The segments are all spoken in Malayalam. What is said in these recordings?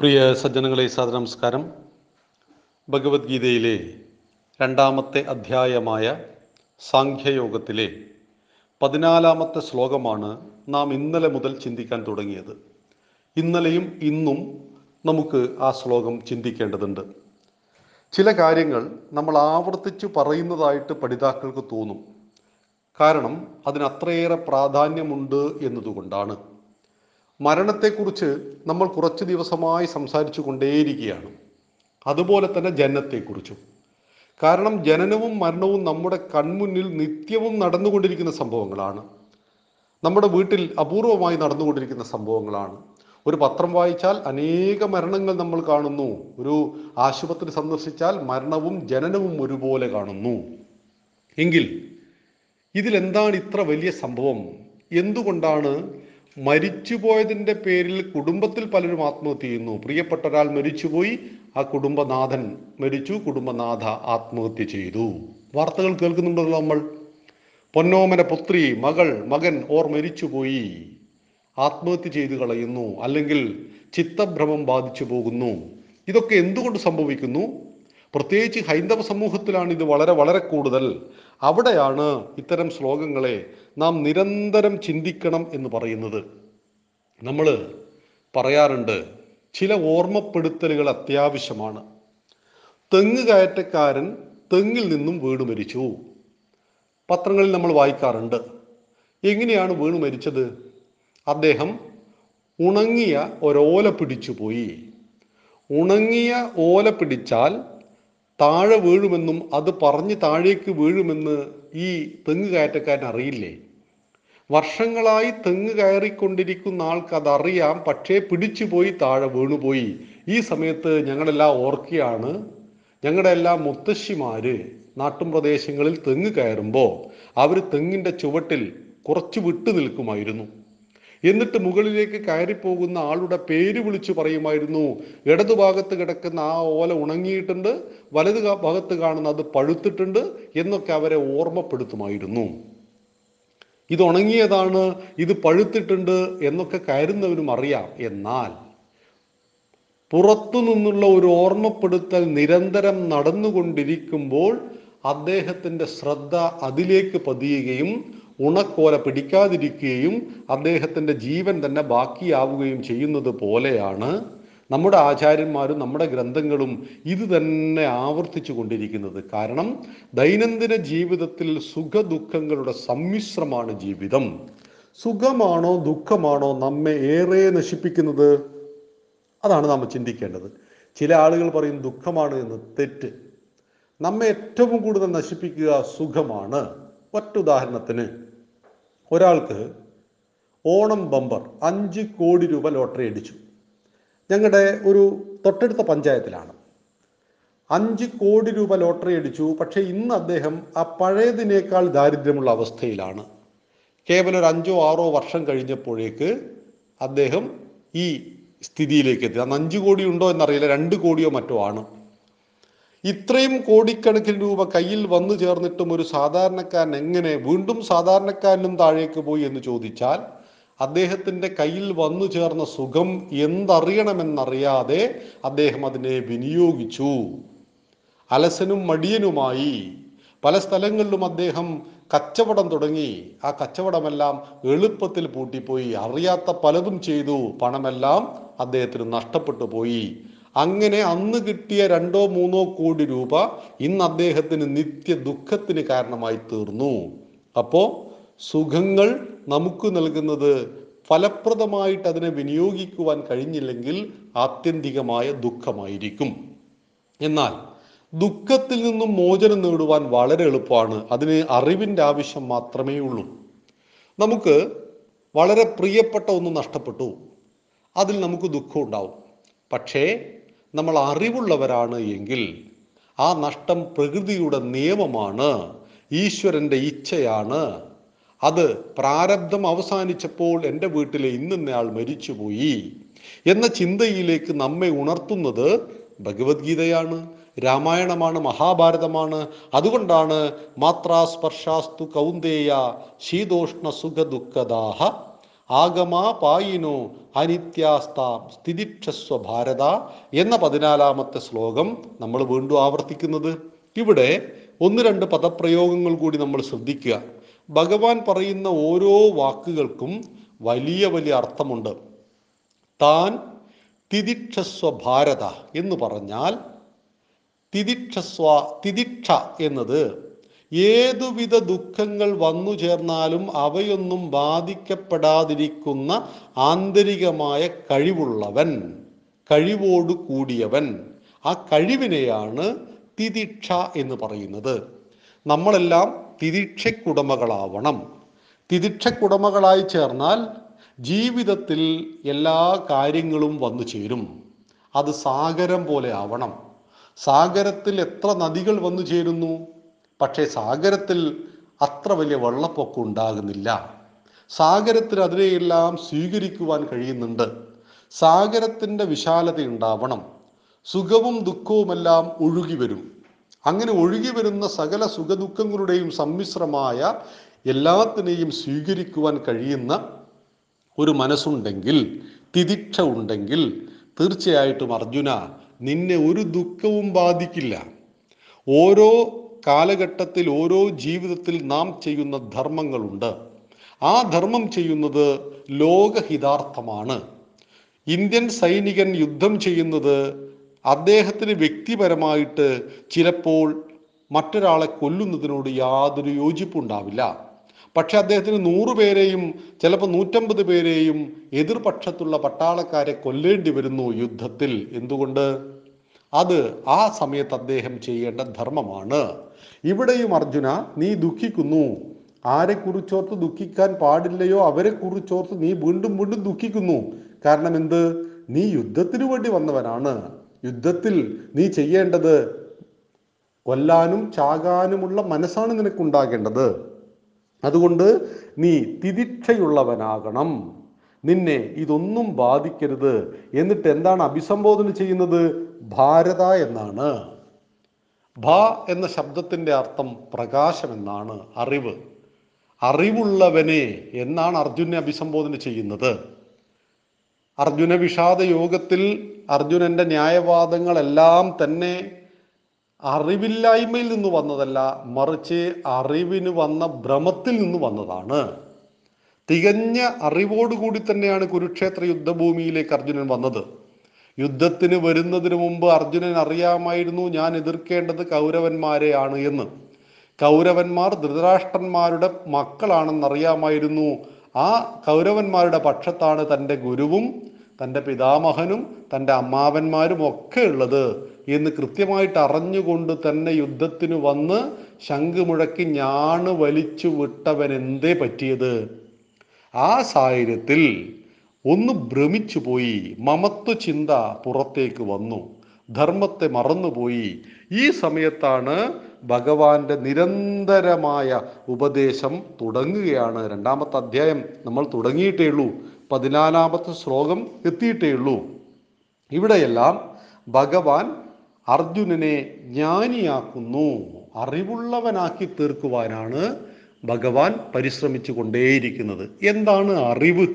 പ്രിയ സജ്ജനങ്ങളെ സാദര നമസ്കാരം ഭഗവത്ഗീതയിലെ രണ്ടാമത്തെ അധ്യായമായ സാഖ്യയോഗത്തിലെ പതിനാലാമത്തെ ശ്ലോകമാണ് നാം ഇന്നലെ മുതൽ ചിന്തിക്കാൻ തുടങ്ങിയത്. ഇന്നലെയും ഇന്നും നമുക്ക് ആ ശ്ലോകം ചിന്തിക്കേണ്ടതുണ്ട്. ചില കാര്യങ്ങൾ നമ്മൾ ആവർത്തിച്ച് പറയുന്നതായിട്ട് പഠിതാക്കൾക്ക് തോന്നും. കാരണം അതിനത്രയേറെ പ്രാധാന്യമുണ്ട് എന്നതുകൊണ്ടാണ്. മരണത്തെക്കുറിച്ച് നമ്മൾ കുറച്ച് ദിവസമായി സംസാരിച്ചു കൊണ്ടേയിരിക്കുകയാണ്. അതുപോലെ തന്നെ ജനനത്തെക്കുറിച്ചും. കാരണം ജനനവും മരണവും നമ്മുടെ കൺമുന്നിൽ നിത്യവും നടന്നുകൊണ്ടിരിക്കുന്ന സംഭവങ്ങളാണ്. നമ്മുടെ വീട്ടിൽ അപൂർവമായി നടന്നുകൊണ്ടിരിക്കുന്ന സംഭവങ്ങളാണ്. ഒരു പത്രം വായിച്ചാൽ അനേക മരണങ്ങൾ നമ്മൾ കാണുന്നു. ഒരു ആശുപത്രി സന്ദർശിച്ചാൽ മരണവും ജനനവും ഒരുപോലെ കാണുന്നു. എങ്കിൽ ഇതിലെന്താണ് ഇത്ര വലിയ സംഭവം? എന്തുകൊണ്ടാണ് മരിച്ചുപോയതിന്റെ പേരിൽ കുടുംബത്തിൽ പലരും ആത്മഹത്യ ചെയ്യുന്നു പ്രിയപ്പെട്ട ഒരാൾ മരിച്ചുപോയി ആ കുടുംബനാഥൻ മരിച്ചു കുടുംബനാഥ ആത്മഹത്യ ചെയ്തു. വാർത്തകൾ കേൾക്കുന്നുണ്ടല്ലോ നമ്മൾ. പൊന്നോമന പുത്രി മകൾ മകൻ ഓർ മരിച്ചുപോയി. ആത്മഹത്യ ചെയ്തു കളയുന്നു. അല്ലെങ്കിൽ ചിത്തഭ്രമം ബാധിച്ചു പോകുന്നു. ഇതൊക്കെ എന്തുകൊണ്ട് സംഭവിക്കുന്നു? പ്രത്യേകിച്ച് ഹൈന്ദവ സമൂഹത്തിലാണ് ഇത് വളരെ വളരെ കൂടുതൽ. അവിടെയാണ് ഇത്തരം ശ്ലോകങ്ങളെ നാം നിരന്തരം ചിന്തിക്കണം എന്ന് പറയുന്നത്. നമ്മൾ പറയാറുണ്ട് ചില ഓർമ്മപ്പെടുത്തലുകൾ അത്യാവശ്യമാണ്. തെങ്ങ് കയറ്റക്കാരൻ തെങ്ങിൽ നിന്നും വീണു മരിച്ചു. പത്രങ്ങളിൽ നമ്മൾ വായിക്കാറുണ്ട് എങ്ങനെയാണ് വീണു മരിച്ചത്? അദ്ദേഹം ഉണങ്ങിയ ഒരോല പിടിച്ചു പോയി ഉണങ്ങിയ ഓല പിടിച്ചാൽ താഴെ വീഴുമെന്നും അത് പറഞ്ഞ് താഴേക്ക് വീഴുമെന്ന് ഈ തെങ്ങ് കയറ്റക്കാരൻ അറിയില്ലേ? വർഷങ്ങളായി തെങ്ങ് കയറിക്കൊണ്ടിരിക്കുന്ന ആൾക്ക് അതറിയാം പക്ഷേ പിടിച്ചു പോയി താഴെ വീണുപോയി. ഈ സമയത്ത് ഞങ്ങളെല്ലാം ഓർക്കുകയാണ് ഞങ്ങളുടെ എല്ലാ മുത്തശ്ശിമാര് നാട്ടും പ്രദേശങ്ങളിൽ തെങ്ങ് കയറുമ്പോൾ അവർ തെങ്ങിന്റെ ചുവട്ടിൽ കുറച്ച് വിട്ടു നിൽക്കുമായിരുന്നു. എന്നിട്ട് മുകളിലേക്ക് കയറിപ്പോകുന്ന ആളുടെ പേര് വിളിച്ചു പറയുമായിരുന്നു. ഇടതു ഇടതുഭാഗത്ത് കിടക്കുന്ന ആ ഓല ഉണങ്ങിയിട്ടുണ്ട് വലതു ഭാഗത്ത് കാണുന്ന അത് പഴുത്തിട്ടുണ്ട് എന്നൊക്കെ അവരെ ഓർമ്മപ്പെടുത്തുമായിരുന്നു. ഇത് ഉണങ്ങിയതാണ് ഇത് പഴുത്തിട്ടുണ്ട് എന്നൊക്കെ കയറുന്നവരും അറിയാം. എന്നാൽ പുറത്തു നിന്നുള്ള ഒരു ഓർമ്മപ്പെടുത്തൽ നിരന്തരം നടന്നുകൊണ്ടിരിക്കുമ്പോൾ അദ്ദേഹത്തിന്റെ ശ്രദ്ധ അതിലേക്ക് പതിയുകയും ഉണക്കോല പിടിക്കാതിരിക്കുകയും അദ്ദേഹത്തിന്റെ ജീവൻ തന്നെ ബാക്കിയാവുകയും ചെയ്യുന്നത് പോലെയാണ് നമ്മുടെ ആചാര്യന്മാരും നമ്മുടെ ഗ്രന്ഥങ്ങളും ഇത് തന്നെ ആവർത്തിച്ചു കൊണ്ടിരിക്കുന്നത്. കാരണം ദൈനംദിന ജീവിതത്തിൽ സുഖദുഃഖങ്ങളുടെ സമ്മിശ്രമാണ് ജീവിതം. സുഖമാണോ ദുഃഖമാണോ നമ്മെ ഏറെ നശിപ്പിക്കുന്നത്? അതാണ് നമ്മൾ ചിന്തിക്കേണ്ടത്. ചില ആളുകൾ പറയും ദുഃഖമാണ് എന്ന് തെറ്റ്. നമ്മെ ഏറ്റവും കൂടുതൽ നശിപ്പിക്കുക സുഖമാണ്. ഒറ്റ ഉദാഹരണത്തിന് ഒരാൾക്ക് ഓണം ബമ്പർ അഞ്ച് കോടി രൂപ ലോട്ടറി അടിച്ചു. ഞങ്ങളുടെ ഒരു തൊട്ടടുത്ത പഞ്ചായത്തിലാണ്. അഞ്ച് കോടി രൂപ ലോട്ടറി അടിച്ചു. പക്ഷേ ഇന്ന് അദ്ദേഹം ആ പഴയതിനേക്കാൾ ദാരിദ്ര്യമുള്ള അവസ്ഥയിലാണ്. കേവലം ഒരു അഞ്ചോ ആറോ വർഷം കഴിഞ്ഞപ്പോഴേക്ക് അദ്ദേഹം ഈ സ്ഥിതിയിലേക്ക് എത്തി. അന്ന് അഞ്ച് കോടി ഉണ്ടോ എന്നറിയില്ല. രണ്ട് കോടിയോ മറ്റോ ആണ്. ഇത്രയും കോടിക്കണക്കിന് രൂപ കയ്യിൽ വന്നു ചേർന്നിട്ടും ഒരു സാധാരണക്കാരൻ എങ്ങനെ വീണ്ടും സാധാരണക്കാരനും താഴേക്ക് പോയി എന്ന് ചോദിച്ചാൽ അദ്ദേഹത്തിന്റെ കയ്യിൽ വന്നു ചേർന്ന സുഖം എന്തറിയണമെന്നറിയാതെ അദ്ദേഹം അതിനെ വിനിയോഗിച്ചു. അലസനും മടിയനുമായി. പല സ്ഥലങ്ങളിലും അദ്ദേഹം കച്ചവടം തുടങ്ങി. ആ കച്ചവടമെല്ലാം എളുപ്പത്തിൽ പൂട്ടിപ്പോയി. അറിയാത്ത പലതും ചെയ്തു. പണമെല്ലാം അദ്ദേഹത്തിന് നഷ്ടപ്പെട്ടു പോയി. അങ്ങനെ അന്ന് കിട്ടിയ രണ്ടോ മൂന്നോ കോടി രൂപ ഇന്ന് അദ്ദേഹത്തിന് നിത്യ ദുഃഖത്തിന് കാരണമായി തീർന്നു. അപ്പോൾ സുഖങ്ങൾ നമുക്ക് നൽകുന്നത് ഫലപ്രദമായിട്ട് അതിനെ വിനിയോഗിക്കുവാൻ കഴിഞ്ഞില്ലെങ്കിൽ ആത്യന്തികമായ ദുഃഖമായിരിക്കും. എന്നാൽ ദുഃഖത്തിൽ നിന്നും മോചനം നേടുവാൻ വളരെ എളുപ്പമാണ്. അതിന് അറിവിന്റെ ആവശ്യം മാത്രമേ ഉള്ളൂ. നമുക്ക് വളരെ പ്രിയപ്പെട്ട ഒന്ന് നഷ്ടപ്പെട്ടു. അതിൽ നമുക്ക് ദുഃഖം ഉണ്ടാവും. പക്ഷേ നമ്മൾ അറിവുള്ളവരാണ് എങ്കിൽ ആ നഷ്ടം പ്രകൃതിയുടെ നിയമമാണ് ഈശ്വരന്റെ ഇച്ഛയാണ്. അത് പ്രാരബ്ധം അവസാനിച്ചപ്പോൾ എന്റെ വീട്ടിലെ ഇന്നയാൾ മരിച്ചുപോയി എന്ന ചിന്തയിലേക്ക് നമ്മെ ഉണർത്തുന്നത് ഭഗവത്ഗീതയാണ് രാമായണമാണ് മഹാഭാരതമാണ്. അതുകൊണ്ടാണ് മാത്രാസ്പർശാസ്തു കൗന്ദേയ ശീതോഷ്ണ സുഖ ദുഃഖദാഹ ആഗമാ പായിനോ അനിത്യാസ്താം സ്ഥിതിക്ഷസ്വ ഭാരത എന്ന പതിനാലാമത്തെ ശ്ലോകം നമ്മൾ വീണ്ടും ആവർത്തിക്കുന്നത്. ഇവിടെ ഒന്ന് രണ്ട് പദപ്രയോഗങ്ങൾ കൂടി നമ്മൾ ശ്രദ്ധിക്കുക. ഭഗവാൻ പറയുന്ന ഓരോ വാക്കുകൾക്കും വലിയ വലിയ അർത്ഥമുണ്ട്. താൻ തിദിക്ഷസ്വ ഭാരത എന്ന് പറഞ്ഞാൽ തിദിക്ഷസ്വ തിദിക്ഷ എന്നത് ഏതുവിധ ദുഃഖങ്ങൾ വന്നു ചേർന്നാലും അവയൊന്നും ബാധിക്കപ്പെടാതിരിക്കുന്ന ആന്തരികമായ കഴിവുള്ളവൻ കഴിവോട് കൂടിയവൻ. ആ കഴിവിനെയാണ് തിദിക്ഷ എന്ന് പറയുന്നത്. നമ്മളെല്ലാം തിദിക്ഷയ്ക്കുടമകളാവണം. തിദിക്ഷയ്ക്കുടമകളായി ചേർന്നാൽ ജീവിതത്തിൽ എല്ലാ കാര്യങ്ങളും വന്നു ചേരും. അത് സാഗരം പോലെ ആവണം. സാഗരത്തിൽ എത്ര നദികൾ വന്നു ചേരുന്നു? പക്ഷേ സാഗരത്തിൽ അത്ര വലിയ വെള്ളപ്പൊക്കം ഉണ്ടാകുന്നില്ല. സാഗരത്തിൽ അതിനെയെല്ലാം സ്വീകരിക്കുവാൻ കഴിയുന്നുണ്ട്. സാഗരത്തിന്റെ വിശാലത ഉണ്ടാവണം. സുഖവും ദുഃഖവുമെല്ലാം ഒഴുകി വരും. അങ്ങനെ ഒഴുകി വരുന്ന സകല സുഖദുഃഖങ്ങളുടെയും സമ്മിശ്രമായ എല്ലാത്തിനെയും സ്വീകരിക്കുവാൻ കഴിയുന്ന ഒരു മനസ്സുണ്ടെങ്കിൽ തിദിക്ഷ ഉണ്ടെങ്കിൽ തീർച്ചയായിട്ടും അർജുന നിന്നെ ഒരു ദുഃഖവും ബാധിക്കില്ല. ഓരോ കാലഘട്ടത്തിൽ ഓരോ ജീവിതത്തിൽ നാം ചെയ്യുന്ന ധർമ്മങ്ങളുണ്ട്. ആ ധർമ്മം ചെയ്യുന്നത് ലോകഹിതാർത്ഥമാണ്. ഇന്ത്യൻ സൈനികൻ യുദ്ധം ചെയ്യുന്നത് അദ്ദേഹത്തിന് വ്യക്തിപരമായിട്ട് ചിലപ്പോൾ മറ്റൊരാളെ കൊല്ലുന്നതിനോട് യാതൊരു യോജിപ്പുണ്ടാവില്ല പക്ഷെ അദ്ദേഹത്തിന് നൂറ് പേരെയും ചിലപ്പോൾ നൂറ്റമ്പത് പേരെയും എതിർപക്ഷത്തുള്ള പട്ടാളക്കാരെ കൊല്ലേണ്ടി വരുന്നു യുദ്ധത്തിൽ. എന്തുകൊണ്ട്? അത് ആ സമയത്ത് അദ്ദേഹം ചെയ്യേണ്ട ധർമ്മമാണ്. ഇവിടെയും അർജുന നീ ദുഃഖിക്കുന്നു. ആരെ കുറിച്ചോർത്ത് ദുഃഖിക്കാൻ പാടില്ലയോ? അവരെ കുറിച്ചോർത്ത് നീ വീണ്ടും വീണ്ടും ദുഃഖിക്കുന്നു. കാരണം എന്ത്? നീ യുദ്ധത്തിനു വേണ്ടി വന്നവനാണ്. യുദ്ധത്തിൽ നീ ചെയ്യേണ്ടത് കൊല്ലാനും ചാകാനുമുള്ള മനസ്സാണ് നിനക്കുണ്ടാകേണ്ടത്. അതുകൊണ്ട് നീ തിദിക്ഷയുള്ളവനാകണം. നിന്നെ ഇതൊന്നും ബാധിക്കരുത്. എന്നിട്ട് എന്താണ് അഭിസംബോധന ചെയ്യുന്നത്? ഭാരത എന്നാണ്. ഭ എന്ന ശബ്ദത്തിന്റെ അർത്ഥം പ്രകാശം എന്നാണ് അറിവ്. അറിവുള്ളവനെ എന്നാണ് അർജുനെ അഭിസംബോധന ചെയ്യുന്നത്. അർജുന വിഷാദ യോഗത്തിൽ അർജുനന്റെ ന്യായവാദങ്ങളെല്ലാം തന്നെ അറിവില്ലായ്മയിൽ നിന്ന് വന്നതല്ല മറിച്ച് അറിവിന് വന്ന ഭ്രമത്തിൽ നിന്ന് വന്നതാണ്. തികഞ്ഞ അറിവോടുകൂടി തന്നെയാണ് കുരുക്ഷേത്ര യുദ്ധഭൂമിയിലേക്ക് അർജുനൻ വന്നത്. യുദ്ധത്തിന് വരുന്നതിന് മുമ്പ് അർജുനൻ അറിയാമായിരുന്നു ഞാൻ എതിർക്കേണ്ടത് കൗരവന്മാരെയാണ് എന്ന്. കൗരവന്മാർ ധൃതരാഷ്ട്രന്മാരുടെ മക്കളാണെന്നറിയാമായിരുന്നു ആ കൗരവന്മാരുടെ പക്ഷത്താണ് തന്റെ ഗുരുവും തന്റെ പിതാമഹനും തന്റെ അമ്മാവന്മാരും ഒക്കെ ഉള്ളത് എന്ന് കൃത്യമായിട്ട് അറിഞ്ഞുകൊണ്ട് തന്നെ യുദ്ധത്തിന് വന്ന് ശംഖ് മുഴക്കി ഞാണ് വലിച്ചു വിട്ടവൻ എന്തേ പറ്റിയത്? ആ സാഹചര്യത്തിൽ ഒന്ന് ഭ്രമിച്ചു പോയി മമത്വ ചിന്ത പുറത്തേക്ക് വന്നു. ധർമ്മത്തെ മറന്നുപോയി. ഈ സമയത്താണ് ഭഗവാന്റെ നിരന്തരമായ ഉപദേശം തുടങ്ങുകയാണ്. രണ്ടാമത്തെ അധ്യായം നമ്മൾ തുടങ്ങിയിട്ടേ ഉള്ളൂ. പതിനാലാമത്തെ ശ്ലോകം എത്തിയിട്ടേ ഉള്ളൂ. ഇവിടെയെല്ലാം ഭഗവാൻ അർജുനനെ ജ്ഞാനിയാക്കുന്നു. അറിവുള്ളവനാക്കി തീർക്കുവാനാണ് ഭഗവാൻ പരിശ്രമിച്ചു കൊണ്ടേയിരിക്കുന്നത്. എന്താണ് അറിവ്?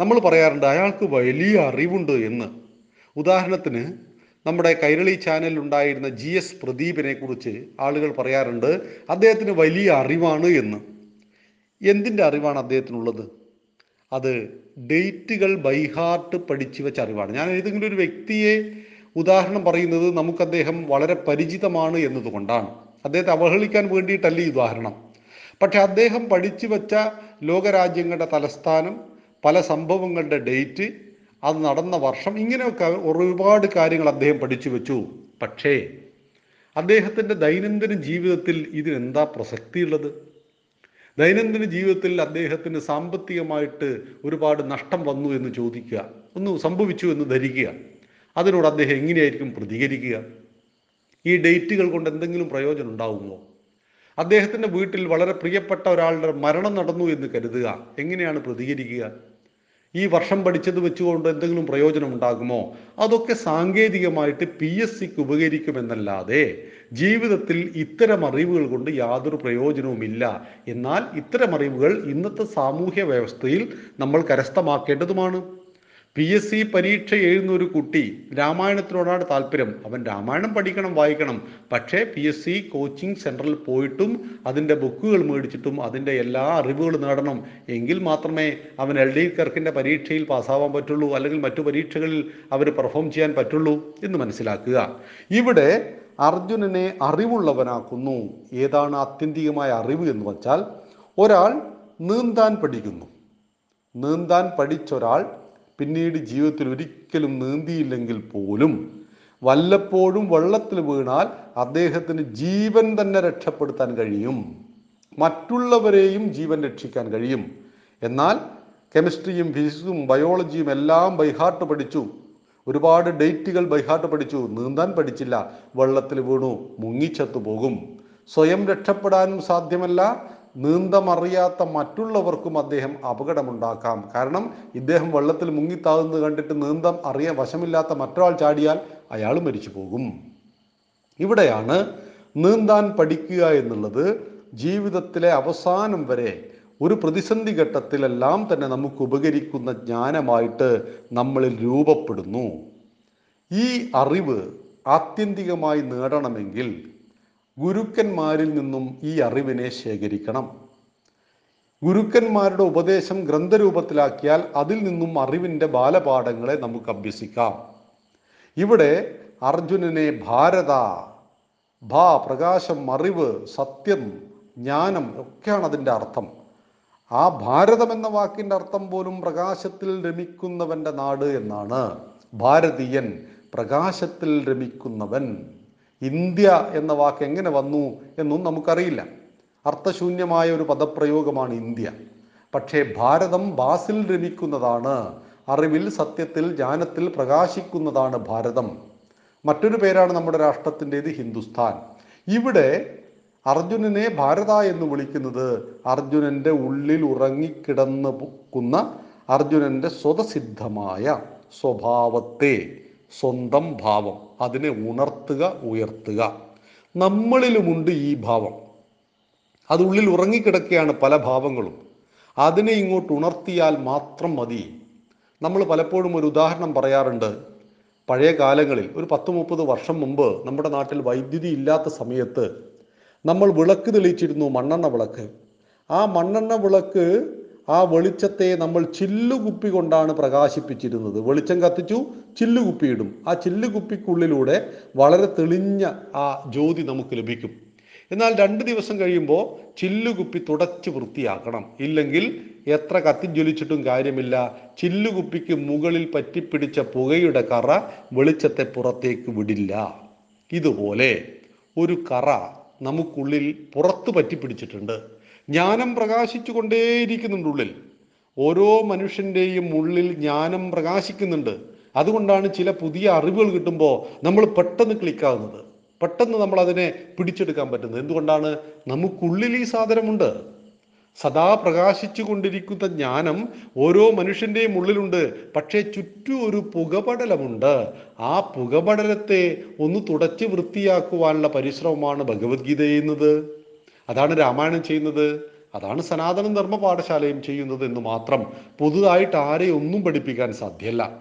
നമ്മൾ പറയാറുണ്ട് അയാൾക്ക് വലിയ അറിവുണ്ട് എന്ന്. ഉദാഹരണത്തിന് നമ്മുടെ കൈരളി ചാനലിൽ ഉണ്ടായിരുന്ന ജി എസ് പ്രദീപിനെ കുറിച്ച് ആളുകൾ പറയാറുണ്ട് അദ്ദേഹത്തിന് വലിയ അറിവാണ് എന്ന്. എന്തിന്റെ അറിവാണ് അദ്ദേഹത്തിനുള്ളത്? അത് ഡേറ്റുകൾ ബൈഹാർട്ട് പഠിച്ചു വെച്ച അറിവാണ്. ഞാൻ ഏതെങ്കിലും ഒരു വ്യക്തിയെ ഉദാഹരണം പറയുന്നത് നമുക്ക് അദ്ദേഹം വളരെ പരിചിതമാണ് എന്നതുകൊണ്ടാണ്. അദ്ദേഹത്തെ അവഹേളിക്കാൻ വേണ്ടിയിട്ടല്ല ഈ ഉദാഹരണം. പക്ഷെ അദ്ദേഹം പഠിച്ചു വെച്ച ലോകരാജ്യങ്ങളുടെ തലസ്ഥാനം പല സംഭവങ്ങളുടെ ഡേറ്റ് അത് നടന്ന വർഷം ഇങ്ങനെയൊക്കെ ഒരുപാട് കാര്യങ്ങൾ അദ്ദേഹം പഠിച്ചു വെച്ചു. പക്ഷേ അദ്ദേഹത്തിന്റെ ദൈനംദിന ജീവിതത്തിൽ ഇതിനെന്താ പ്രസക്തിയുള്ളത്? ദൈനംദിന ജീവിതത്തിൽ അദ്ദേഹത്തിന് സാമ്പത്തികമായിട്ട് ഒരുപാട് നഷ്ടം വന്നു എന്ന് ചോദിക്കുക ഒന്ന് സംഭവിച്ചു എന്ന് ധരിക്കുക അതിനോട് അദ്ദേഹം എങ്ങനെയായിരിക്കും പ്രതികരിക്കുക? ഈ ഡേറ്റുകൾ കൊണ്ട് എന്തെങ്കിലും പ്രയോജനം ഉണ്ടാവുമോ? അദ്ദേഹത്തിന്റെ വീട്ടിൽ വളരെ പ്രിയപ്പെട്ട ഒരാളുടെ മരണം നടന്നു എന്ന് കരുതുക എങ്ങനെയാണ് പ്രതികരിക്കുക? ഈ വർഷം പഠിച്ചത് വെച്ചുകൊണ്ട് എന്തെങ്കിലും പ്രയോജനം ഉണ്ടാകുമോ അതൊക്കെ സാങ്കേതികമായിട്ട് പി എസ് സിക്ക് ഉപകരിക്കുമെന്നല്ലാതെ ജീവിതത്തിൽ ഇത്തരം അറിവുകൾ കൊണ്ട് യാതൊരു പ്രയോജനവുമില്ല. എന്നാൽ ഇത്തരം അറിവുകൾ ഇന്നത്തെ സാമൂഹ്യ വ്യവസ്ഥയിൽ നമ്മൾ കരസ്ഥമാക്കേണ്ടതുമാണ്. പി എസ് സി പരീക്ഷ എഴുതുന്ന ഒരു കുട്ടി രാമായണത്തിനോടാണ് താല്പര്യം. അവൻ രാമായണം പഠിക്കണം വായിക്കണം. പക്ഷേ പി എസ് സി കോച്ചിങ് സെന്ററിൽ പോയിട്ടും അതിന്റെ ബുക്കുകൾ മേടിച്ചിട്ടും അതിന്റെ എല്ലാ അറിവുകളും നേടണം. എങ്കിൽ മാത്രമേ അവൻ എൽ ഡി കർക്കിന്റെ പരീക്ഷയിൽ പാസ്സാവാൻ പറ്റുള്ളൂ അല്ലെങ്കിൽ മറ്റു പരീക്ഷകളിൽ അവർ പെർഫോം ചെയ്യാൻ പറ്റുള്ളൂ എന്ന് മനസ്സിലാക്കുക. ഇവിടെ അർജുനനെ അറിവുള്ളവനാക്കുന്നു. ഏതാണ് ആത്യന്തികമായ അറിവ് എന്ന് വച്ചാൽ ഒരാൾ നീന്താൻ പഠിക്കുന്നു. നീന്താൻ പഠിച്ചൊരാൾ പിന്നീട് ജീവിതത്തിൽ ഒരിക്കലും നീന്തിയില്ലെങ്കിൽ പോലും വല്ലപ്പോഴും വെള്ളത്തിൽ വീണാൽ അദ്ദേഹത്തിന് ജീവൻ തന്നെ രക്ഷപ്പെടുത്താൻ കഴിയും. മറ്റുള്ളവരെയും ജീവൻ രക്ഷിക്കാൻ കഴിയും. എന്നാൽ കെമിസ്ട്രിയും ഫിസിക്സും ബയോളജിയും എല്ലാം ബൈഹാർട്ട് പഠിച്ചു. ഒരുപാട് ഡേറ്റുകൾ ബൈഹാർട്ട് പഠിച്ചു. നീന്താൻ പഠിച്ചില്ല. വെള്ളത്തിൽ വീണു. മുങ്ങിച്ചത്തു പോകും. സ്വയം രക്ഷപ്പെടാനും സാധ്യമല്ല. നീന്തമറിയാത്ത മറ്റുള്ളവർക്കും അദ്ദേഹം അപകടമുണ്ടാക്കാം. കാരണം ഇദ്ദേഹം വെള്ളത്തിൽ മുങ്ങിത്താകുന്നത് കണ്ടിട്ട് നീന്തം അറിയാൻ വശമില്ലാത്ത മറ്റൊരാൾ ചാടിയാൽ അയാൾ മരിച്ചു പോകും ഇവിടെയാണ് നീന്താൻ പഠിക്കുക എന്നുള്ളത് ജീവിതത്തിലെ അവസാനം വരെ ഒരു പ്രതിസന്ധി ഘട്ടത്തിലെല്ലാം തന്നെ നമുക്ക് ഉപകരിക്കുന്ന ജ്ഞാനമായിട്ട് നമ്മളിൽ രൂപപ്പെടുന്നു. ഈ അറിവ് ആത്യന്തികമായി നേടണമെങ്കിൽ ഗുരുക്കന്മാരിൽ നിന്നും ഈ അറിവിനെ ശേഖരിക്കണം. ഗുരുക്കന്മാരുടെ ഉപദേശം ഗ്രന്ഥരൂപത്തിലാക്കിയാൽ അതിൽ നിന്നും അറിവിന്റെ ബാലപാഠങ്ങളെ നമുക്ക് അഭ്യസിക്കാം. ഇവിടെ അർജുനനെ ഭാരത ഭാ പ്രകാശം അറിവ് സത്യം ജ്ഞാനം ഒക്കെയാണ് അതിന്റെ അർത്ഥം. ആ ഭാരതം എന്ന വാക്കിന്റെ അർത്ഥം പോലും പ്രകാശത്തിൽ രമിക്കുന്നവന്റെ നാട് എന്നാണ്. ഭാരതീയൻ പ്രകാശത്തിൽ രമിക്കുന്നവൻ. ഇന്ത്യ എന്ന വാക്ക് എങ്ങനെ വന്നു എന്നും നമുക്കറിയില്ല. അർത്ഥശൂന്യമായ ഒരു പദപ്രയോഗമാണ് ഇന്ത്യ. പക്ഷേ ഭാരതം ബാസിൽ രമിക്കുന്നതാണ് അറിവിൽ സത്യത്തിൽ ജ്ഞാനത്തിൽ പ്രകാശിക്കുന്നതാണ് ഭാരതം. മറ്റൊരു പേരാണ് നമ്മുടെ രാഷ്ട്രത്തിന്റെത് ഹിന്ദുസ്ഥാൻ. ഇവിടെ അർജുനനെ ഭാരത എന്ന് വിളിക്കുന്നത് അർജുനന്റെ ഉള്ളിൽ ഉറങ്ങിക്കിടന്ന് പൊക്കുന്ന അർജുനന്റെ സ്വതസിദ്ധമായ സ്വഭാവത്തെ സ്വന്തം ഭാവം. അതിനെ ഉണർത്തുക ഉയർത്തുക. നമ്മളിലുമുണ്ട് ഈ ഭാവം. അത് ഉള്ളിൽ ഉറങ്ങിക്കിടക്കുകയാണ് പല ഭാവങ്ങളും. അതിനെ ഇങ്ങോട്ട് ഉണർത്തിയാൽ മാത്രം മതി. നമ്മൾ പലപ്പോഴും ഒരു ഉദാഹരണം പറയാറുണ്ട്. പഴയ കാലങ്ങളിൽ ഒരു പത്ത് മുപ്പത് വർഷം മുമ്പ് നമ്മുടെ നാട്ടിൽ വൈദ്യുതി ഇല്ലാത്ത സമയത്ത് നമ്മൾ വിളക്ക് തെളിയിച്ചിരുന്നു മണ്ണെണ്ണ വിളക്ക്. ആ മണ്ണെണ്ണ വിളക്ക് ആ വെളിച്ചത്തെ നമ്മൾ ചില്ലുകുപ്പി കൊണ്ടാണ് പ്രകാശിപ്പിച്ചിരുന്നത്. വെളിച്ചം കത്തിച്ചു ചില്ലുകുപ്പിയിടും. ആ ചില്ലുകുപ്പിക്കുള്ളിലൂടെ വളരെ തെളിഞ്ഞ ആ ജ്യോതി നമുക്ക് ലഭിക്കും. എന്നാൽ രണ്ട് ദിവസം കഴിയുമ്പോൾ ചില്ലുകുപ്പി തുടച്ച് വൃത്തിയാക്കണം. ഇല്ലെങ്കിൽ എത്ര കത്തിജ്വലിച്ചിട്ടും കാര്യമില്ല. ചില്ലുകുപ്പിക്ക് മുകളിൽ പറ്റിപ്പിടിച്ച പുകയുടെ കറ വെളിച്ചത്തെ പുറത്തേക്ക് വിടില്ല. ഇതുപോലെ ഒരു കറ നമുക്കുള്ളിൽ പുറത്ത് പറ്റിപ്പിടിച്ചിട്ടുണ്ട്. ജ്ഞാനം പ്രകാശിച്ചു കൊണ്ടേയിരിക്കുന്നുണ്ട് ഉള്ളിൽ. ഓരോ മനുഷ്യന്റെയും ഉള്ളിൽ ജ്ഞാനം പ്രകാശിക്കുന്നുണ്ട്. അതുകൊണ്ടാണ് ചില പുതിയ അറിവുകൾ കിട്ടുമ്പോൾ നമ്മൾ പെട്ടെന്ന് ക്ലിക്കാവുന്നത്. പെട്ടെന്ന് നമ്മൾ അതിനെ പിടിച്ചെടുക്കാൻ പറ്റുന്നത്. എന്തുകൊണ്ടാണ്? നമുക്കുള്ളിൽ ഈ സാധനമുണ്ട്. സദാ പ്രകാശിച്ചു കൊണ്ടിരിക്കുന്ന ജ്ഞാനം ഓരോ മനുഷ്യന്റെയും ഉള്ളിലുണ്ട്. പക്ഷേ ചുറ്റും ഒരു പുകപടലമുണ്ട്. ആ പുകപടലത്തെ ഒന്ന് തുടച്ച് വൃത്തിയാക്കുവാനുള്ള പരിശ്രമമാണ് ഭഗവത്ഗീത ചെയ്യുന്നത്. അതാണ് രാമായണം ചെയ്യുന്നത്. അതാണ് സനാതന ധർമ്മ പാഠശാലയും ചെയ്യുന്നത് എന്ന് മാത്രം പുതുതായിട്ട് ആരെയൊന്നും പഠിപ്പിക്കാൻ സാധ്യമല്ല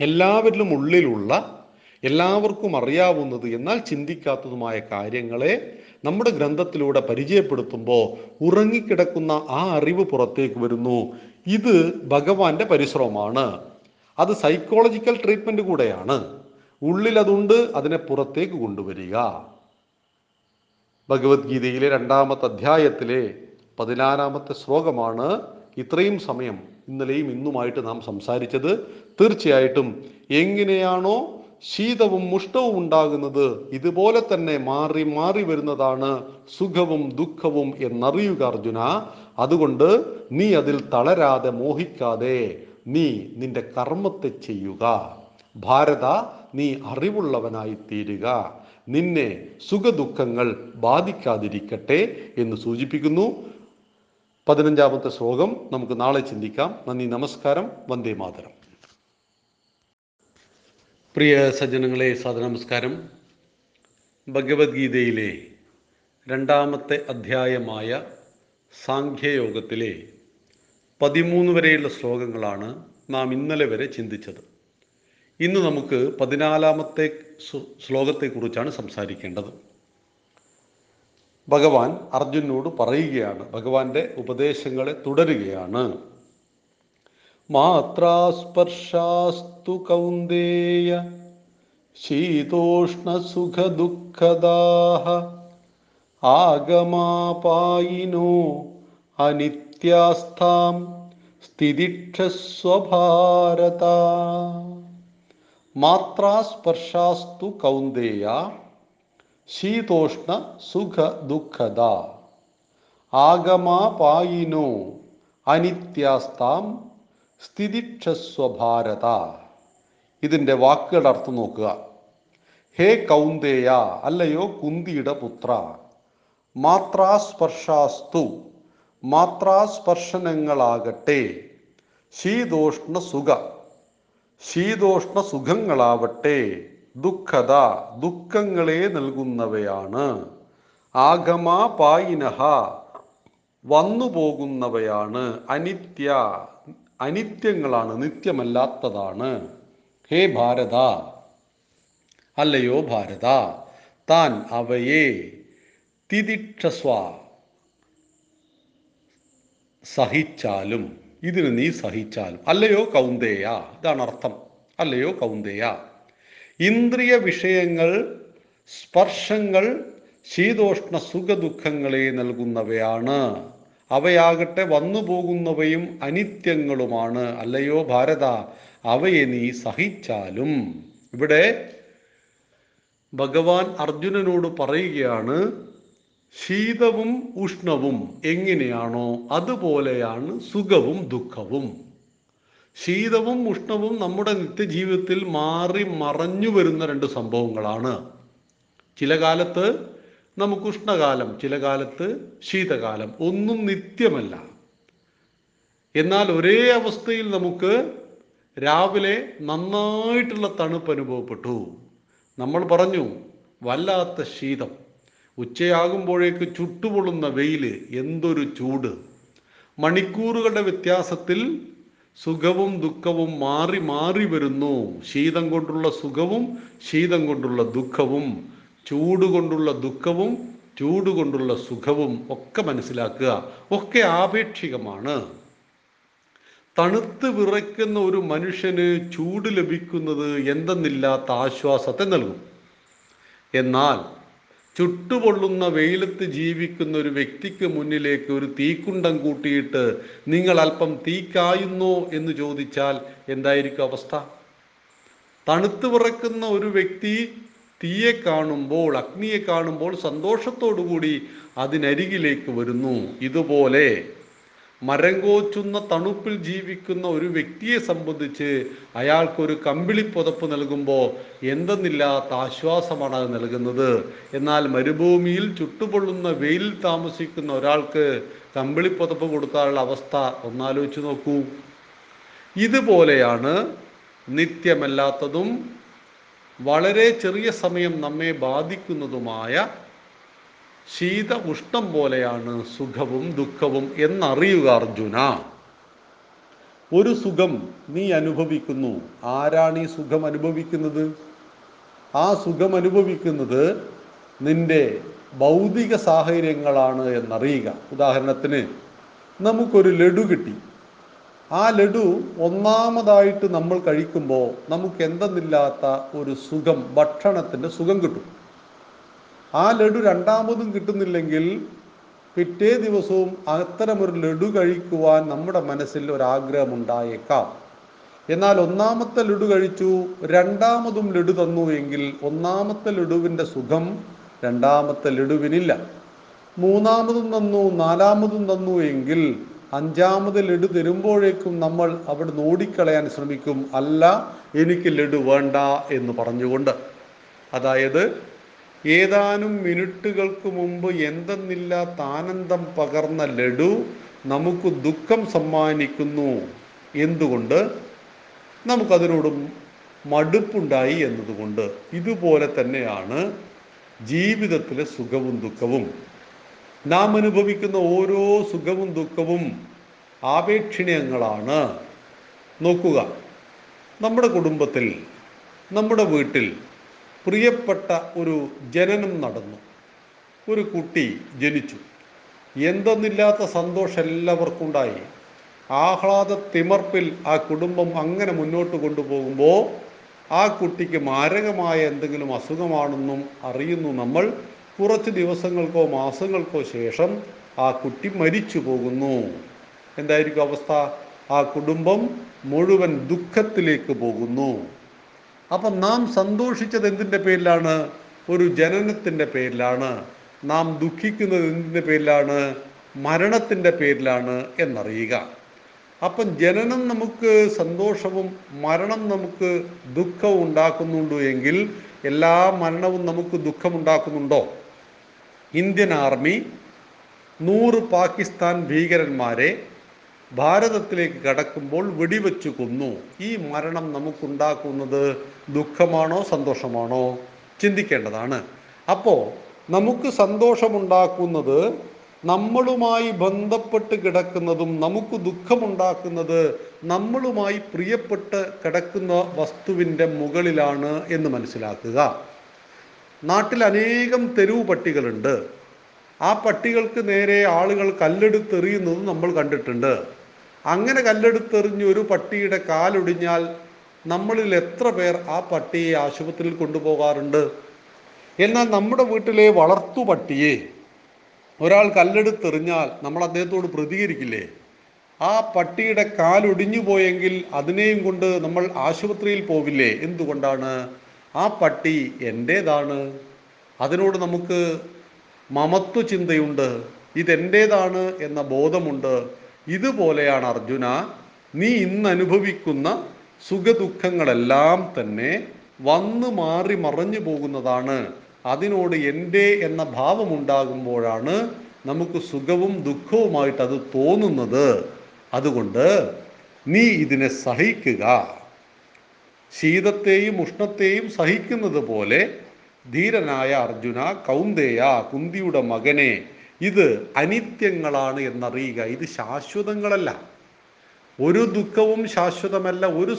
എല്ലാവരിലും ഉള്ളിലുള്ള എല്ലാവർക്കും അറിയാവുന്നത് എന്നാൽ ചിന്തിക്കാത്തതുമായ കാര്യങ്ങളെ നമ്മുടെ ഗ്രന്ഥത്തിലൂടെ പരിചയപ്പെടുത്തുമ്പോൾ ഉറങ്ങിക്കിടക്കുന്ന ആ അറിവ് പുറത്തേക്ക് വരുന്നു. ഇത് ഭഗവാന്റെ പരിശ്രമമാണ്. അത് സൈക്കോളജിക്കൽ ട്രീറ്റ്മെന്റ് കൂടെയാണ്. ഉള്ളിൽ അതുണ്ട് അതിനെ പുറത്തേക്ക് കൊണ്ടുവരിക. ഭഗവത്ഗീതയിലെ രണ്ടാമത്തെ അധ്യായത്തിലെ പതിനാലാമത്തെ ശ്ലോകമാണ് ഇത്രയും സമയം ഇന്നലെയും ഇന്നുമായിട്ട് നാം സംസാരിച്ചത്. തീർച്ചയായിട്ടും എങ്ങനെയാണോ ശീതവും മുഷ്ടവും ഉണ്ടാകുന്നത് ഇതുപോലെ തന്നെ മാറി മാറി വരുന്നതാണ് സുഖവും ദുഃഖവും എന്നറിയുക അർജുന. അതുകൊണ്ട് നീ അതിൽ തളരാതെ മോഹിക്കാതെ നീ നിന്റെ കർമ്മത്തെ ചെയ്യുക. ഭാരത നീ അറിവുള്ളവനായി തീരുക നിന്നെ സുഖദുഃഖങ്ങൾ ബാധിക്കാതിരിക്കട്ടെ എന്ന് സൂചിപ്പിക്കുന്നു. പതിനഞ്ചാമത്തെ ശ്ലോകം നമുക്ക് നാളെ ചിന്തിക്കാം. നന്ദി നമസ്കാരം. വന്ദേ മാതരം. പ്രിയ സജ്ജനങ്ങളെ നമസ്കാരം ഭഗവത്ഗീതയിലെ രണ്ടാമത്തെ അധ്യായമായ സാഖ്യയോഗത്തിലെ പതിമൂന്ന് വരെയുള്ള ശ്ലോകങ്ങളാണ് നാം ഇന്നലെ വരെ ചിന്തിച്ചത്. ഇന്ന് നമുക്ക് പതിനാലാമത്തെ ശ്ലോ- ശ്ലോകത്തെക്കുറിച്ചാണ് സംസാരിക്കേണ്ടത്. ഭഗവാൻ അർജുനോട് പറയുകയാണ് ഭഗവാന്റെ ഉപദേശങ്ങളെ തുടരുകയാണ്. മാത്രാസ്പർശാസ്തു കൗന്ദേയ ശീതോഷ്ണ സുഖ ദുഃഖദാഹ ആഗമാപായിനോ അനിത്യാസ്ഥാം സ്ഥിതിക്ഷസ്വഭാരത മാത്രാസ്പർശാസ്തു കൗന്ദേയ ശീതോഷ്ണ സുഖ ദുഃഖദ. ആഗമാപായിനോ അനിത്യാസ്താം സ്ഥിതിക്ഷസ്വഭാരത ഇതിന്റെ വാക്കുകളുടെ അർത്ഥം നോക്കുക. ഹേ കൗന്ദേയ അല്ലയോ കുന്തിയുടെ പുത്ര. മാത്രാസ്പർശാസ്തു മാത്രാസ്പർശനങ്ങളാകട്ടെ ശീതോഷ്ണ സുഖ. ശീതോഷ്ണ സുഖങ്ങളാവട്ടെ ദുഃഖത ദുഃഖങ്ങളെ നൽകുന്നവയാണ്. ആഗമാപായിനഹ വന്നു പോകുന്നവയാണ് അനിത്യ അനിത്യങ്ങളാണ് നിത്യമല്ലാത്തതാണ്. ഹേ ഭാരത. അല്ലയോ ഭാരത. താൻ അവയെ തിദിക്ഷസ്വ സഹിച്ചാലും ഇതിന് നീ സഹിച്ചാലും. അല്ലയോ കൗന്ദേയ? ഇതാണ് അർത്ഥം. അല്ലയോ കൗന്ദേയ? ഇന്ദ്രിയ വിഷയങ്ങൾ സ്പർശങ്ങൾ ശീതോഷ്ണ സുഖദുഃഖങ്ങളെ നൽകുന്നവയാണ്. അവയാകട്ടെ വന്നു പോകുന്നവയും അനിത്യങ്ങളുമാണ്. അല്ലയോ ഭാരത അവയെ നീ സഹിച്ചാലും. ഇവിടെ ഭഗവാൻ അർജുനനോട് പറയുകയാണ് ശീതവും ഉഷ്ണവും എങ്ങനെയാണോ അതുപോലെയാണ് സുഖവും ദുഃഖവും. ശീതവും ഉഷ്ണവും നമ്മുടെ നിത്യജീവിതത്തിൽ മാറി മറഞ്ഞു വരുന്ന രണ്ട് സംഭവങ്ങളാണ്. ചില കാലത്ത് നമുക്ക് ഉഷ്ണകാലം ചില കാലത്ത് ശീതകാലം ഒന്നും നിത്യമല്ല. എന്നാൽ ഒരേ അവസ്ഥയിൽ നമുക്ക് രാവിലെ നന്നായിട്ടുള്ള തണുപ്പ് അനുഭവപ്പെട്ടു. നമ്മൾ പറഞ്ഞു വല്ലാത്ത ശീതം. ഉച്ചയാകുമ്പോഴേക്ക് ചുട്ടുപൊള്ളുന്ന വെയിൽ എന്തൊരു ചൂട്. മണിക്കൂറുകളുടെ വ്യത്യാസത്തിൽ സുഖവും ദുഃഖവും മാറി മാറി വരുന്നു. ശീതം കൊണ്ടുള്ള സുഖവും ശീതം കൊണ്ടുള്ള ദുഃഖവും ചൂട് കൊണ്ടുള്ള ദുഃഖവും ചൂട് കൊണ്ടുള്ള സുഖവും ഒക്കെ മനസ്സിലാക്കുക. ഒക്കെ ആപേക്ഷികമാണ്. തണുത്ത് വിറയ്ക്കുന്ന ഒരു മനുഷ്യന് ചൂട് ലഭിക്കുന്നത് എന്തെന്നില്ലാത്ത ആശ്വാസത്തെ നൽകും. എന്നാൽ ചുട്ടുപൊള്ളുന്ന വെയിലത്ത് ജീവിക്കുന്ന ഒരു വ്യക്തിക്ക് മുന്നിലേക്ക് ഒരു തീക്കുണ്ടം കൂട്ടിയിട്ട് നിങ്ങൾ അല്പം തീക്കായുന്നോ എന്ന് ചോദിച്ചാൽ എന്തായിരിക്കും അവസ്ഥ? തണുത്തു വിറക്കുന്ന ഒരു വ്യക്തി തീയെ കാണുമ്പോൾ അഗ്നിയെ കാണുമ്പോൾ സന്തോഷത്തോടു കൂടി അതിനരികിലേക്ക് വരുന്നു. ഇതുപോലെ മരം കോച്ചുന്ന തണുപ്പിൽ ജീവിക്കുന്ന ഒരു വ്യക്തിയെ സംബന്ധിച്ച് അയാൾക്കൊരു കമ്പിളി പുതപ്പ് നൽകുമ്പോൾ എന്തെന്നില്ലാത്ത ആശ്വാസമാണ് അത് നൽകുന്നത്. എന്നാൽ മരുഭൂമിയിൽ ചുട്ടുപൊള്ളുന്ന വെയിലിൽ താമസിക്കുന്ന ഒരാൾക്ക് കമ്പിളി പുതപ്പ് കൊടുക്കാനുള്ള അവസ്ഥ ഒന്നാലോചിച്ച് നോക്കൂ. ഇതുപോലെയാണ് നിത്യമല്ലാത്തതും വളരെ ചെറിയ സമയം നമ്മെ ബാധിക്കുന്നതുമായ ശീത ഉഷ്ണം പോലെയാണ് സുഖവും ദുഃഖവും എന്നറിയുക അർജുന. ഒരു സുഖം നീ അനുഭവിക്കുന്നു. ആരാണ് ഈ സുഖം അനുഭവിക്കുന്നത്? ആ സുഖം അനുഭവിക്കുന്നത് നിന്റെ ഭൗതിക സാഹചര്യങ്ങളാണ് എന്നറിയുക. ഉദാഹരണത്തിന് നമുക്കൊരു ലഡു കിട്ടി. ആ ലഡു ഒന്നാമതായിട്ട് നമ്മൾ കഴിക്കുമ്പോൾ നമുക്ക് എന്തെന്നില്ലാത്ത ഒരു സുഖം ഭക്ഷണത്തിന്റെ സുഖം കിട്ടും. ആ ലഡു രണ്ടാമതും കിട്ടുന്നില്ലെങ്കിൽ പിറ്റേ ദിവസവും അത്തരമൊരു ലഡു കഴിക്കുവാൻ നമ്മുടെ മനസ്സിൽ ഒരാഗ്രഹം ഉണ്ടായേക്കാം എന്നാൽ ഒന്നാമത്തെ ലഡു കഴിച്ചു രണ്ടാമതും ലഡു തന്നു എങ്കിൽ ഒന്നാമത്തെ ലഡുവിന്റെ സുഖം രണ്ടാമത്തെ ലഡുവിനില്ല. മൂന്നാമതും തന്നു നാലാമതും തന്നു എങ്കിൽ അഞ്ചാമത് ലഡു തരുമ്പോഴേക്കും നമ്മൾ അവിടെ ഓടിക്കളയാൻ ശ്രമിക്കും. അല്ല എനിക്ക് ലഡു വേണ്ട എന്ന് പറഞ്ഞുകൊണ്ട്. അതായത് ഏതാനും മിനിറ്റുകൾക്ക് മുമ്പ് എന്തെന്നില്ലാത്ത ആനന്ദം പകർന്ന ലഡു നമുക്ക് ദുഃഖം സമ്മാനിക്കുന്നു. എന്തുകൊണ്ട്? നമുക്കതിനോട് മടുപ്പുണ്ടായി എന്നതുകൊണ്ട്. ഇതുപോലെ തന്നെയാണ് ജീവിതത്തിലെ സുഖവും ദുഃഖവും. നാം അനുഭവിക്കുന്ന ഓരോ സുഖവും ദുഃഖവും ആപേക്ഷണീയങ്ങളാണ്. നോക്കുക. നമ്മുടെ കുടുംബത്തിൽ നമ്മുടെ വീട്ടിൽ പ്രിയപ്പെട്ട ഒരു ജനനം നടന്നു. ഒരു കുട്ടി ജനിച്ചു. എന്തെന്നില്ലാത്ത സന്തോഷം എല്ലാവർക്കും ഉണ്ടായി ആഹ്ലാദ തിമർപ്പിൽ ആ കുടുംബം അങ്ങനെ മുന്നോട്ട് കൊണ്ടുപോകുമ്പോൾ ആ കുട്ടിക്ക് മാരകമായ എന്തെങ്കിലും അസുഖമാണെന്നും അറിയുന്നു നമ്മൾ. കുറച്ച് ദിവസങ്ങൾക്കോ മാസങ്ങൾക്കോ ശേഷം ആ കുട്ടി മരിച്ചു പോകുന്നു. എന്തായിരിക്കും അവസ്ഥ? ആ കുടുംബം മുഴുവൻ ദുഃഖത്തിലേക്ക് പോകുന്നു. അപ്പം നാം സന്തോഷിച്ചത് എന്തിന്റെ പേരിലാണ്? ഒരു ജനനത്തിന്റെ പേരിലാണ്. നാം ദുഃഖിക്കുന്നത് എന്തിന്റെ പേരിലാണ്? മരണത്തിന്റെ പേരിലാണ് എന്നറിയുക. അപ്പം ജനനം നമുക്ക് സന്തോഷവും മരണം നമുക്ക് ദുഃഖവും ഉണ്ടാക്കുന്നുണ്ട് എങ്കിൽ എല്ലാ മരണവും നമുക്ക് ദുഃഖമുണ്ടാക്കുന്നുണ്ടോ? ഇന്ത്യൻ ആർമി നൂറ് പാകിസ്ഥാൻ ഭീകരന്മാരെ ഭാരതത്തിലേക്ക് കടക്കുമ്പോൾ വെടിവെച്ച് കൊന്നു. ഈ മരണം നമുക്കുണ്ടാക്കുന്നത് ദുഃഖമാണോ സന്തോഷമാണോ? ചിന്തിക്കേണ്ടതാണ്. അപ്പോൾ നമുക്ക് സന്തോഷമുണ്ടാക്കുന്നത് നമ്മളുമായി ബന്ധപ്പെട്ട് കിടക്കുന്നതും നമുക്ക് ദുഃഖമുണ്ടാക്കുന്നത് നമ്മളുമായി പ്രിയപ്പെട്ട് കിടക്കുന്ന വസ്തുവിന്റെ മുകളിലാണ് എന്ന് മനസ്സിലാക്കുക. നാട്ടിൽ അനേകം തെരുവ് പട്ടികളുണ്ട്. ആ പട്ടികൾക്ക് നേരെ ആളുകൾ കല്ലെടുത്തെറിയുന്നത് നമ്മൾ കണ്ടിട്ടുണ്ട്. അങ്ങനെ കല്ലെടുത്തെറിഞ്ഞ് ഒരു പട്ടിയുടെ കാലൊടിഞ്ഞാൽ നമ്മളിൽ എത്ര പേർ ആ പട്ടിയെ ആശുപത്രിയിൽ കൊണ്ടുപോകാറുണ്ട്? എന്നാൽ നമ്മുടെ വീട്ടിലെ വളർത്തു പട്ടിയെ ഒരാൾ കല്ലെടുത്തെറിഞ്ഞാൽ നമ്മൾ അദ്ദേഹത്തോട് പ്രതികരിക്കില്ലേ? ആ പട്ടിയുടെ കാലൊടിഞ്ഞു പോയെങ്കിൽ അതിനെയും കൊണ്ട് നമ്മൾ ആശുപത്രിയിൽ പോവില്ലേ എന്തുകൊണ്ടാണ്? ആ പട്ടി എന്റേതാണ് അതിനോട് നമുക്ക് മമത്വ ചിന്തയുണ്ട് ഇതെന്റേതാണ് എന്ന ബോധമുണ്ട്. ഇതുപോലെയാണ് അർജുന നീ ഇന്ന് അനുഭവിക്കുന്ന സുഖദുഃഖങ്ങളെല്ലാം തന്നെ വന്നു മാറി മറഞ്ഞു പോകുന്നതാണ്. അതിനോട് എന്റെ എന്ന ഭാവമുണ്ടാകുമ്പോഴാണ് നമുക്ക് സുഖവും ദുഃഖവുമായിട്ട് അത് തോന്നുന്നത്. അതുകൊണ്ട് നീ ഇതിനെ സഹിക്കുക. ശീതത്തെയും ഉഷ്ണത്തെയും സഹിക്കുന്നത് പോലെ ധീരനായ അർജുന കൗന്ദേയ കുന്തിയുടെ മകനെ ഇത് അനിത്യങ്ങളാണ് എന്നറിയുക. ഇത് ശാശ്വതങ്ങളല്ല. ഒരു ദുഃഖവും ശാശ്വതമല്ല ഒരു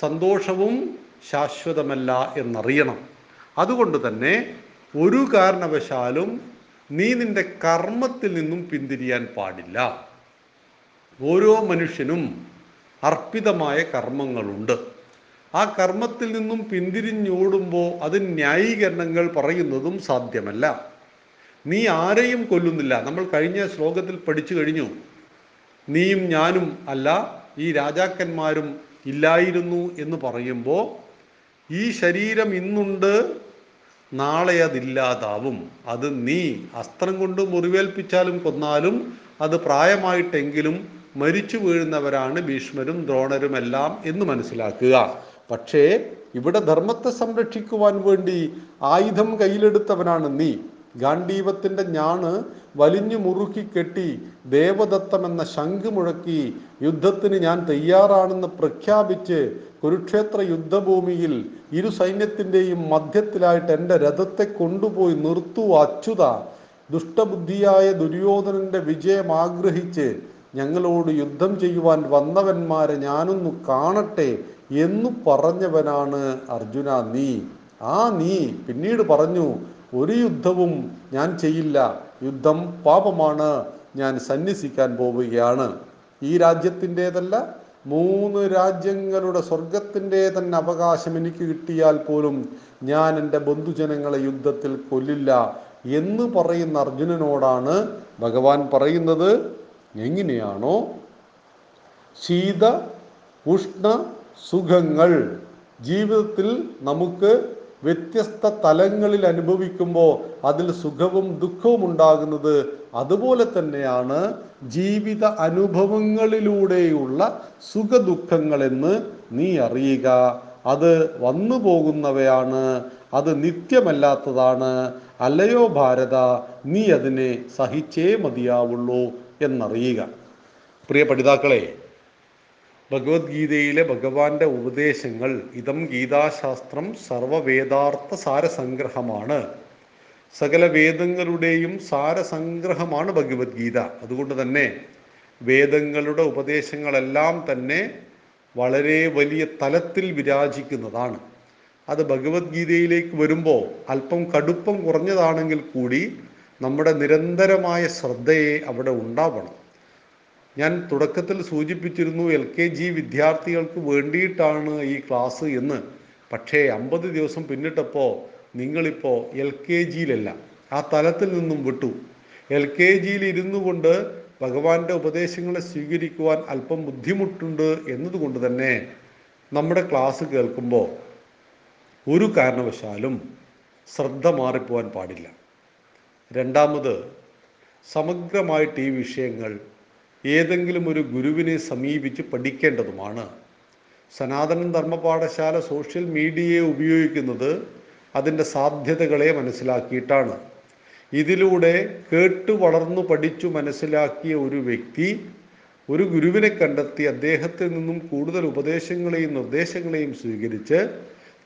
സന്തോഷവും ശാശ്വതമല്ല എന്നറിയണം. അതുകൊണ്ട് തന്നെ ഒരു കാരണവശാലും നീ നിന്റെ കർമ്മത്തിൽ നിന്നും പിന്തിരിയാൻ പാടില്ല. ഓരോ മനുഷ്യനും അർപ്പിതമായ കർമ്മങ്ങളുണ്ട്. ആ കർമ്മത്തിൽ നിന്നും പിന്തിരിഞ്ഞോടുമ്പോൾ അത് ന്യായീകരണങ്ങൾ പറയുന്നതും സാധ്യമല്ല. നീ ആരെയും കൊല്ലുന്നില്ല. നമ്മൾ കഴിഞ്ഞ ശ്ലോകത്തിൽ പഠിച്ചു കഴിഞ്ഞു. നീയും ഞാനും അല്ല ഈ രാജാക്കന്മാരും ഇല്ലായിരുന്നു എന്ന് പറയുമ്പോൾ ഈ ശരീരം ഇന്നുണ്ട് നാളെ അതില്ലാതാവും അത് നീ അസ്ത്രം കൊണ്ട് മുറിവേൽപ്പിച്ചാലും കൊന്നാലും അത് പ്രായമായിട്ടെങ്കിലും മരിച്ചു വീഴുന്നവരാണ് ഭീഷ്മരും ദ്രോണരും എല്ലാം എന്ന് മനസ്സിലാക്കുക. പക്ഷേ ഇവിടെ ധർമ്മത്തെ സംരക്ഷിക്കുവാൻ വേണ്ടി ആയുധം കയ്യിലെടുത്തവനാണ് നീ. ഗാന്ധീവത്തിന്റെ ഞാണ് വലിഞ്ഞു മുറുക്കി കെട്ടി ദേവദത്തം എന്ന ശംഖ് മുഴക്കി യുദ്ധത്തിന് ഞാൻ തയ്യാറാണെന്ന് പ്രഖ്യാപിച്ച് കുരുക്ഷേത്ര യുദ്ധഭൂമിയിൽ ഇരു സൈന്യത്തിന്റെയും മധ്യത്തിലായിട്ട് എന്റെ രഥത്തെ കൊണ്ടുപോയി നിർത്തു അച്യുത. ദുഷ്ടബുദ്ധിയായ ദുര്യോധനന്റെ വിജയം ആഗ്രഹിച്ച് ഞങ്ങളോട് യുദ്ധം ചെയ്യുവാൻ വന്നവന്മാരെ ഞാനൊന്നു കാണട്ടെ എന്നു പറഞ്ഞവനാണ് അർജുന. നീ. ആ നീ പിന്നീട് പറഞ്ഞു ഒരു യുദ്ധവും ഞാൻ ചെയ്യില്ല. യുദ്ധം പാപമാണ്. ഞാൻ സന്യസിക്കാൻ പോവുകയാണ്. ഈ രാജ്യത്തിന്റെതല്ല മൂന്ന് രാജ്യങ്ങളുടെ സ്വർഗത്തിന്റെ തന്നെ അവകാശം എനിക്ക് കിട്ടിയാൽ പോലും ഞാൻ എന്റെ ബന്ധുജനങ്ങളെ യുദ്ധത്തിൽ കൊല്ലില്ല എന്ന് പറയുന്ന അർജുനനോടാണ് ഭഗവാൻ പറയുന്നത്. എങ്ങനെയാണോ? ശീത ഉഷ്ണ സുഖങ്ങൾ. ജീവിതത്തിൽ നമുക്ക് വ്യത്യസ്ത തലങ്ങളിൽ അനുഭവിക്കുമ്പോൾ അതിൽ സുഖവും ദുഃഖവും ഉണ്ടാകുന്നത് അതുപോലെ തന്നെയാണ് ജീവിത അനുഭവങ്ങളിലൂടെയുള്ള സുഖദുഃഖങ്ങളെന്ന് നീ അറിയുക. അത് വന്നു പോകുന്നവയാണ്. അത് നിത്യമല്ലാത്തതാണ്. അല്ലയോ ഭാരത നീ അതിനെ സഹിച്ചേ മതിയാവുള്ളൂ എന്നറിയുക. പ്രിയ പഠിതാക്കളെ ഭഗവത്ഗീതയിലെ ഭഗവാന്റെ ഉപദേശങ്ങൾ ഇതം ഗീതാശാസ്ത്രം സർവവേദാർത്ഥ സാരസംഗ്രഹമാണ്. സകല വേദങ്ങളുടെയും സാരസംഗ്രഹമാണ് ഭഗവത്ഗീത. അതുകൊണ്ട് തന്നെ വേദങ്ങളുടെ ഉപദേശങ്ങളെല്ലാം തന്നെ വളരെ വലിയ തലത്തിൽ വിരാജിക്കുന്നതാണ്. അത് ഭഗവത്ഗീതയിലേക്ക് വരുമ്പോൾ അല്പം കടുപ്പം കുറഞ്ഞതാണെങ്കിൽ കൂടി നമ്മുടെ നിരന്തരമായ ശ്രദ്ധയെ അവിടെ ഉണ്ടാവണം. ഞാൻ തുടക്കത്തിൽ സൂചിപ്പിച്ചിരുന്നു എൽ കെ ജി വിദ്യാർത്ഥികൾക്ക് വേണ്ടിയിട്ടാണ് ഈ ക്ലാസ് എന്ന്. പക്ഷേ അമ്പത് ദിവസം പിന്നിട്ടപ്പോൾ നിങ്ങളിപ്പോൾ എൽ കെ ജിയിലല്ല. ആ തലത്തിൽ നിന്നും വിട്ടു. എൽ കെ ജിയിൽ ഇരുന്നു കൊണ്ട് ഭഗവാന്റെ ഉപദേശങ്ങളെ സ്വീകരിക്കുവാൻ അല്പം ബുദ്ധിമുട്ടുണ്ട് എന്നതുകൊണ്ട് തന്നെ നമ്മുടെ ക്ലാസ് കേൾക്കുമ്പോൾ ഒരു കാരണവശാലും ശ്രദ്ധ മാറിപ്പോവാൻ പാടില്ല. രണ്ടാമത് സമഗ്രമായിട്ട് ഈ വിഷയങ്ങൾ ഏതെങ്കിലും ഒരു ഗുരുവിനെ സമീപിച്ച് പഠിക്കേണ്ടതുമാണ്. സനാതന ധർമ്മപാഠശാല സോഷ്യൽ മീഡിയയെ ഉപയോഗിക്കുന്നത് അതിന്റെ സാധ്യതകളെ മനസ്സിലാക്കിയിട്ടാണ്. ഇതിലൂടെ കേട്ടു വളർന്നു പഠിച്ചു മനസ്സിലാക്കിയ ഒരു വ്യക്തി ഒരു ഗുരുവിനെ കണ്ടെത്തി അദ്ദേഹത്തിൽ നിന്നും കൂടുതൽ ഉപദേശങ്ങളെയും നിർദ്ദേശങ്ങളെയും സ്വീകരിച്ച്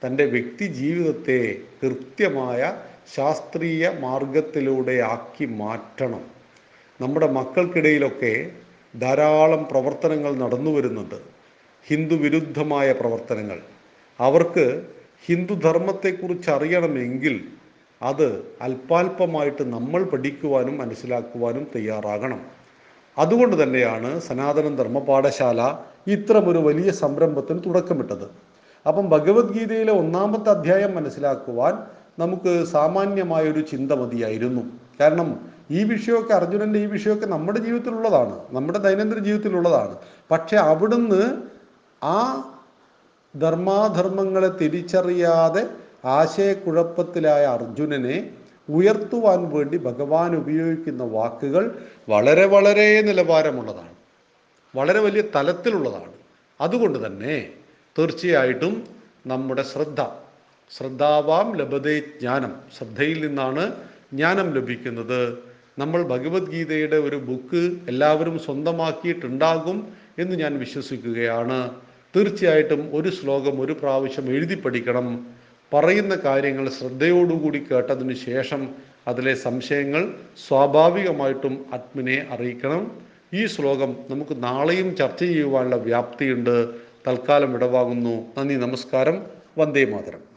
തന്റെ വ്യക്തി ജീവിതത്തെ കൃത്യമായ ശാസ്ത്രീയ മാർഗത്തിലൂടെ ആക്കി മാറ്റണം. നമ്മുടെ മക്കൾക്കിടയിലൊക്കെ ധാരാളം പ്രവർത്തനങ്ങൾ നടന്നു വരുന്നുണ്ട്. ഹിന്ദു വിരുദ്ധമായ പ്രവർത്തനങ്ങൾ. അവർക്ക് ഹിന്ദുധർമ്മത്തെക്കുറിച്ച് അറിയണമെങ്കിൽ അത് അല്പാൽപമായിട്ട് നമ്മൾ പഠിക്കുവാനും മനസ്സിലാക്കുവാനും തയ്യാറാകണം. അതുകൊണ്ട് തന്നെയാണ് സനാതന ധർമ്മപാഠശാല ഇത്തരമൊരു വലിയ സംരംഭത്തിന് തുടക്കമിട്ടത്. അപ്പം ഭഗവത്ഗീതയിലെ ഒന്നാമത്തെ അധ്യായം മനസ്സിലാക്കുവാൻ നമുക്ക് സാമാന്യമായൊരു ചിന്ത മതിയായിരുന്നു. കാരണം ഈ വിഷയമൊക്കെ അർജുനന്റെ ഈ വിഷയമൊക്കെ നമ്മുടെ ജീവിതത്തിലുള്ളതാണ്. നമ്മുടെ ദൈനംദിന ജീവിതത്തിലുള്ളതാണ്. പക്ഷെ അവിടുന്ന് ആ ധർമാധർമ്മങ്ങളെ തിരിച്ചറിയാതെ ആശയക്കുഴപ്പത്തിലായ അർജുനനെ ഉയർത്തുവാൻ വേണ്ടി ഭഗവാൻ ഉപയോഗിക്കുന്ന വാക്കുകൾ വളരെ വളരെ നിലവാരമുള്ളതാണ്. വളരെ വലിയ തലത്തിലുള്ളതാണ്. അതുകൊണ്ട് തന്നെ തീർച്ചയായിട്ടും നമ്മുടെ ശ്രദ്ധ ശ്രദ്ധാവാം ലഭതേ ജ്ഞാനം. ശ്രദ്ധയിൽ നിന്നാണ് ജ്ഞാനം ലഭിക്കുന്നത്. നമ്മൾ ഭഗവത്ഗീതയുടെ ഒരു ബുക്ക് എല്ലാവരും സ്വന്തമാക്കിയിട്ടുണ്ടാകും എന്ന് ഞാൻ വിശ്വസിക്കുകയാണ്. തീർച്ചയായിട്ടും ഒരു ശ്ലോകം ഒരു പ്രാവശ്യം എഴുതി പഠിക്കണം. പറയുന്ന കാര്യങ്ങൾ ശ്രദ്ധയോടുകൂടി കേട്ടതിന് ശേഷം അതിലെ സംശയങ്ങൾ സ്വാഭാവികമായിട്ടും ആത്മിനെ അറിയിക്കണം. ഈ ശ്ലോകം നമുക്ക് നാളെയും ചർച്ച ചെയ്യുവാനുള്ള വ്യാപ്തിയുണ്ട്. തൽക്കാലം ഇടവാകുന്നു. നന്ദി നമസ്കാരം. വന്ദേ മാതരം.